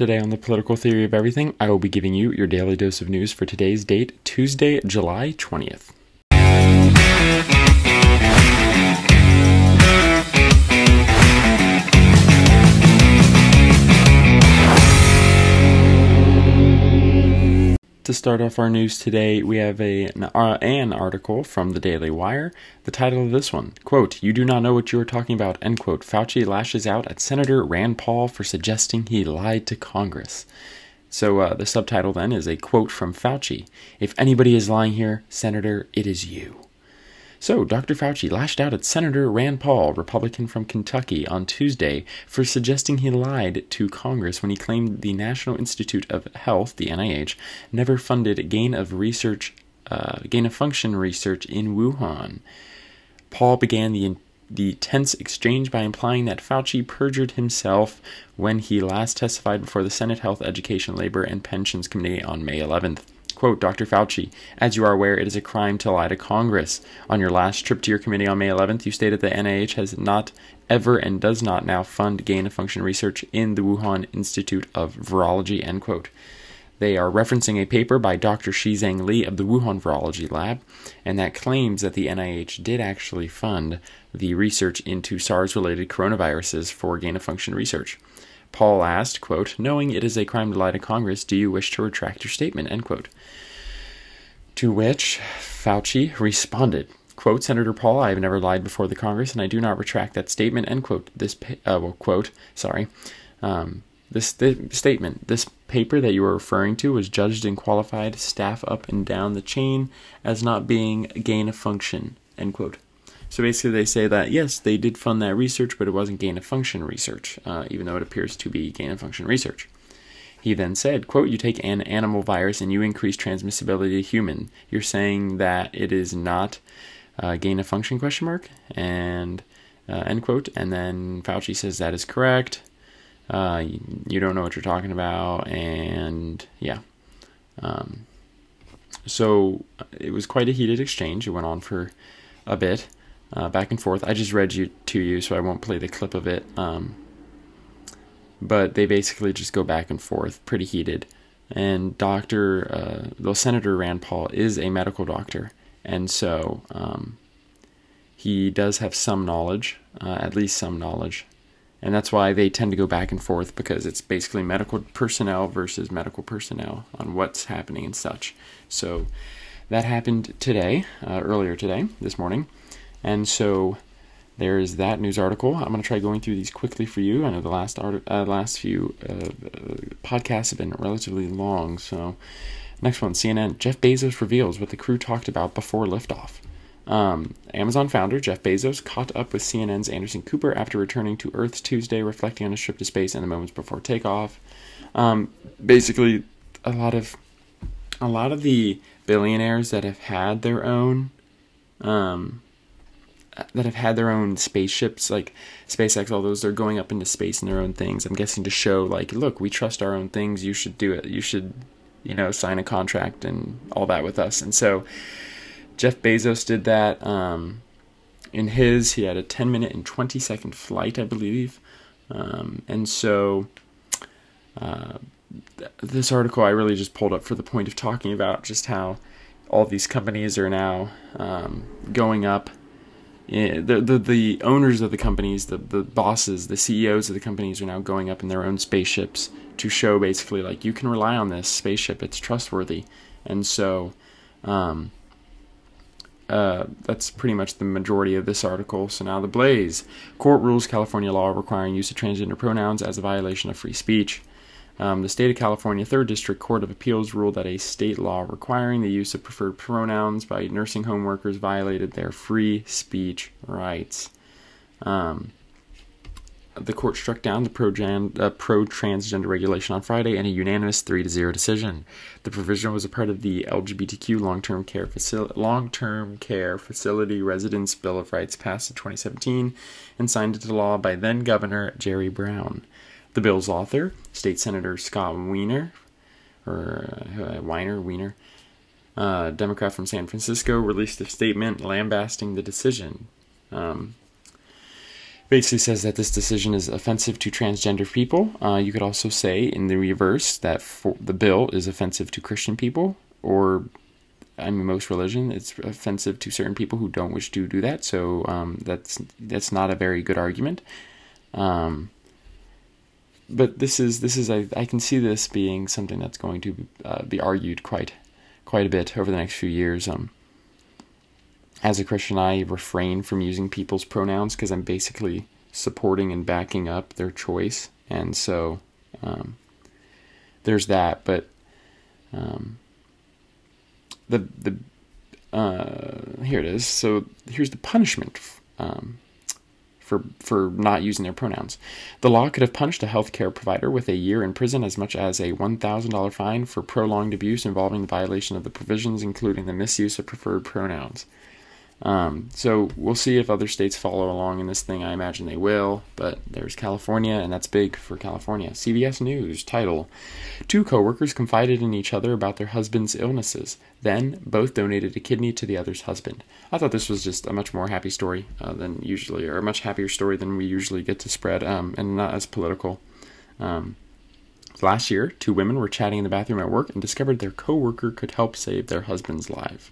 Today on the Political Theory of Everything, I will be giving you your daily dose of news for today's date, Tuesday, July 20th. To start off our news today, we have a, an, uh, an, article from the Daily Wire. The title of this one, quote, You do not know what you are talking about, end quote. Fauci lashes out at Senator Rand Paul for suggesting he lied to Congress. So uh, the subtitle then is a quote from Fauci. If anybody is lying here, Senator, it is you. So, Dr. Fauci lashed out at Senator Rand Paul, Republican from Kentucky, on Tuesday for suggesting he lied to Congress when he claimed the National Institute of Health, the NIH, never funded gain of research, uh, gain of function research in Wuhan. Paul began the the tense exchange by implying that Fauci perjured himself when he last testified before the Senate Health, Education, Labor, and Pensions Committee on May 11th. Quote, Dr. Fauci, as you are aware, it is a crime to lie to Congress. On your last trip to your committee on May 11th, you stated that the NIH has not ever and does not now fund gain of function research in the Wuhan Institute of Virology, end quote. They are referencing a paper by Dr. Shi Zhengli of the Wuhan Virology Lab, and that claims that the NIH did actually fund the research into SARS related coronaviruses for gain of function research. Paul asked, quote, Knowing it is a crime to lie to Congress, do you wish to retract your statement? End quote. To which Fauci responded, quote, Senator Paul, I have never lied before the Congress, and I do not retract that statement, end quote. This, uh, well, quote, sorry, um, this th- statement, this paper that you are referring to was judged and qualified staff up and down the chain as not being gain of function, end quote. So basically, they say that yes, they did fund that research, but it wasn't gain of function research, uh, even though it appears to be gain of function research. He then said, quote, you take an animal virus and you increase transmissibility to human. You're saying that it is not uh, gain of function question mark and uh, end quote. And then Fauci says that is correct. Uh, you, you, don't know what you're talking about. And yeah. Um, so it was quite a heated exchange. It went on for a bit uh, back and forth. I just read you to you, so I won't play the clip of it. Um, but they basically just go back and forth, pretty heated. And Doctor, uh, Senator Rand Paul is a medical doctor, and so um, he does have some knowledge, uh, at least some knowledge, and that's why they tend to go back and forth because it's basically medical personnel versus medical personnel on what's happening and such. So that happened today, uh, earlier today, this morning. And so there is that news article. I'm going to try going through these quickly for you. I know the last art, uh, last few uh, podcasts have been relatively long. So next one, CNN. Jeff Bezos reveals what the crew talked about before liftoff. Um, Amazon founder Jeff Bezos caught up with CNN's Anderson Cooper after returning to Earth Tuesday, reflecting on his trip to space and the moments before takeoff. Um, basically, a lot of a lot of the billionaires that have had their own um, that have had their own spaceships, like SpaceX, all those, they're going up into space in their own things. I'm guessing to show, like, look, we trust our own things. You should do it. You should, you know, sign a contract and all that with us. And so Jeff Bezos did that. Um, in his, he had a 10 minute and 20 second flight, I believe. Um, and so uh, th- this article I really just pulled up for the point of talking about just how all these companies are now um, going up the, the the owners of the companies, the the bosses, the CEOs of the companies are now going up in their own spaceships to show basically like you can rely on this spaceship, it's trustworthy, and so. Um, uh, that's pretty much the majority of this article. So now the blaze. Court rules California law requiring use of transgender pronouns as a violation of free speech. Um, the state of California Third District Court of Appeals ruled that a state law requiring the use of preferred pronouns by nursing home workers violated their free speech rights. Um, the court struck down the pro uh, transgender regulation on Friday in a unanimous 3 to 0 decision. The provision was a part of the LGBTQ long term care, facil- long-term care facility residents Bill of Rights passed in 2017 and signed into law by then Governor Jerry Brown. The bill's author, State Senator Scott Wiener, or uh, Weiner, Wiener, uh, Democrat from San Francisco, released a statement lambasting the decision. Um, basically says that this decision is offensive to transgender people. Uh, you could also say in the reverse that the bill is offensive to Christian people, or I mean, most religion. It's offensive to certain people who don't wish to do that. So um, that's that's not a very good argument. Um, but this is this is I, I can see this being something that's going to uh, be argued quite quite a bit over the next few years. Um, as a Christian, I refrain from using people's pronouns because I'm basically supporting and backing up their choice, and so um, there's that. But um, the the uh, here it is. So here's the punishment um, for for not using their pronouns. The law could have punished a healthcare provider with a year in prison, as much as a one thousand dollar fine for prolonged abuse involving the violation of the provisions, including the misuse of preferred pronouns. Um, so we'll see if other states follow along in this thing. I imagine they will, but there's California, and that's big for California. CBS News title Two coworkers confided in each other about their husband's illnesses. Then both donated a kidney to the other's husband. I thought this was just a much more happy story uh, than usually, or a much happier story than we usually get to spread, um, and not as political. Um, last year, two women were chatting in the bathroom at work and discovered their coworker could help save their husband's life.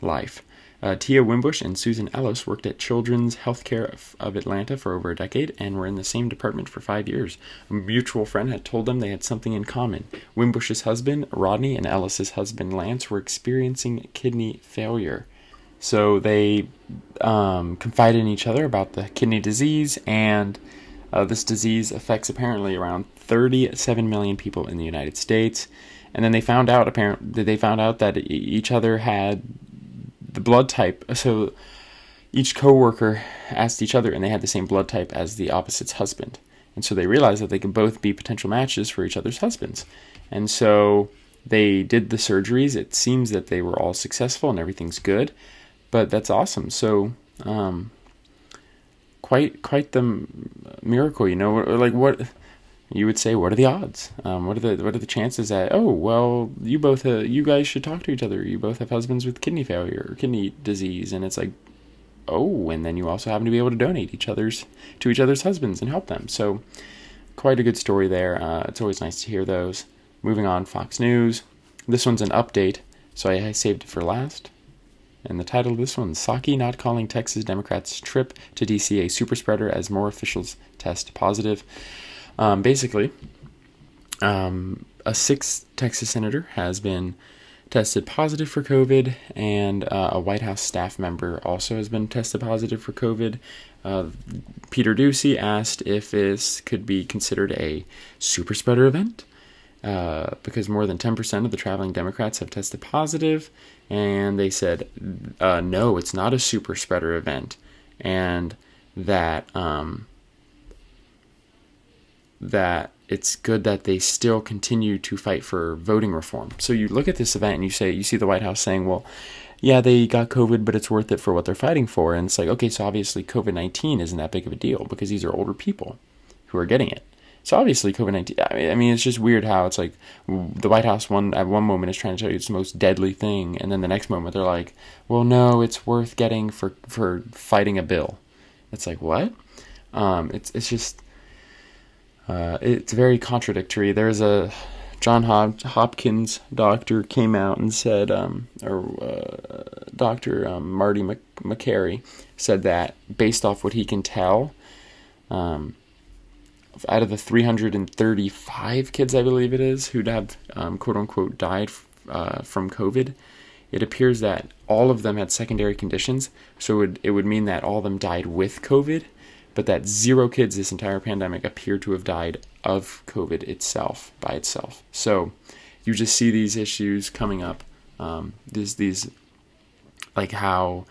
Life. Uh, Tia Wimbush and Susan Ellis worked at Children's Healthcare of Atlanta for over a decade and were in the same department for five years. A mutual friend had told them they had something in common. Wimbush's husband, Rodney, and Ellis's husband, Lance, were experiencing kidney failure. So they um, confided in each other about the kidney disease, and uh, this disease affects apparently around 37 million people in the United States. And then they found out apparently they found out that each other had the blood type. So each coworker asked each other, and they had the same blood type as the opposite's husband. And so they realized that they could both be potential matches for each other's husbands. And so they did the surgeries. It seems that they were all successful and everything's good. But that's awesome. So, um, quite quite the miracle, you know. Like what you would say, what are the odds? Um, what are the what are the chances that oh well you both uh, you guys should talk to each other. You both have husbands with kidney failure or kidney disease, and it's like oh, and then you also happen to be able to donate each other's to each other's husbands and help them. So quite a good story there. Uh, it's always nice to hear those. Moving on, Fox News. This one's an update, so I, I saved it for last. And the title of this one: Psaki not calling Texas Democrats' trip to DC a super spreader as more officials test positive. Um, basically, um, a sixth Texas senator has been tested positive for COVID, and uh, a White House staff member also has been tested positive for COVID. Uh, Peter Doocy asked if this could be considered a super spreader event uh, because more than 10% of the traveling Democrats have tested positive, and they said, uh, no, it's not a super spreader event, and that. Um, that it's good that they still continue to fight for voting reform. So you look at this event and you say you see the White House saying, "Well, yeah, they got COVID, but it's worth it for what they're fighting for." And it's like, okay, so obviously COVID nineteen isn't that big of a deal because these are older people who are getting it. So obviously COVID nineteen. I mean, it's just weird how it's like the White House one at one moment is trying to tell you it's the most deadly thing, and then the next moment they're like, "Well, no, it's worth getting for for fighting a bill." It's like what? Um, it's it's just uh, it's very contradictory. There's a John Hop- Hopkins doctor came out and said, um, or uh, Doctor um, Marty Makary said that based off what he can tell, um, out of the 335 kids, I believe it is, who'd have um, quote unquote died uh, from COVID, it appears that all of them had secondary conditions. So it would, it would mean that all of them died with COVID but that zero kids this entire pandemic appear to have died of COVID itself by itself. So you just see these issues coming up. Um, these these like how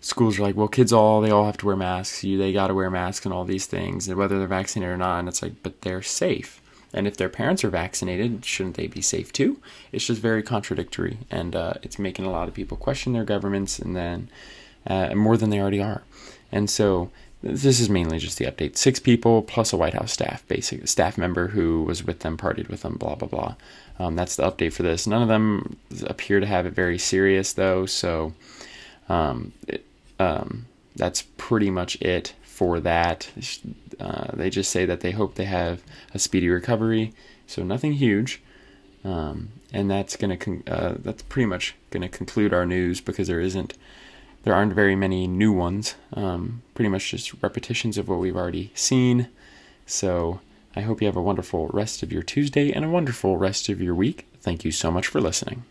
schools are like, well, kids all they all have to wear masks. You they got to wear masks and all these things, and whether they're vaccinated or not. And it's like, but they're safe. And if their parents are vaccinated, shouldn't they be safe too? It's just very contradictory, and uh, it's making a lot of people question their governments, and then uh, more than they already are. And so this is mainly just the update. Six people plus a White House staff, basic staff member who was with them, partied with them, blah blah blah. Um, that's the update for this. None of them appear to have it very serious though, so um, it, um, that's pretty much it for that. Uh, they just say that they hope they have a speedy recovery, so nothing huge. Um, and that's gonna con- uh, that's pretty much gonna conclude our news because there isn't there aren't very many new ones. Um, pretty much just repetitions of what we've already seen. So I hope you have a wonderful rest of your Tuesday and a wonderful rest of your week. Thank you so much for listening.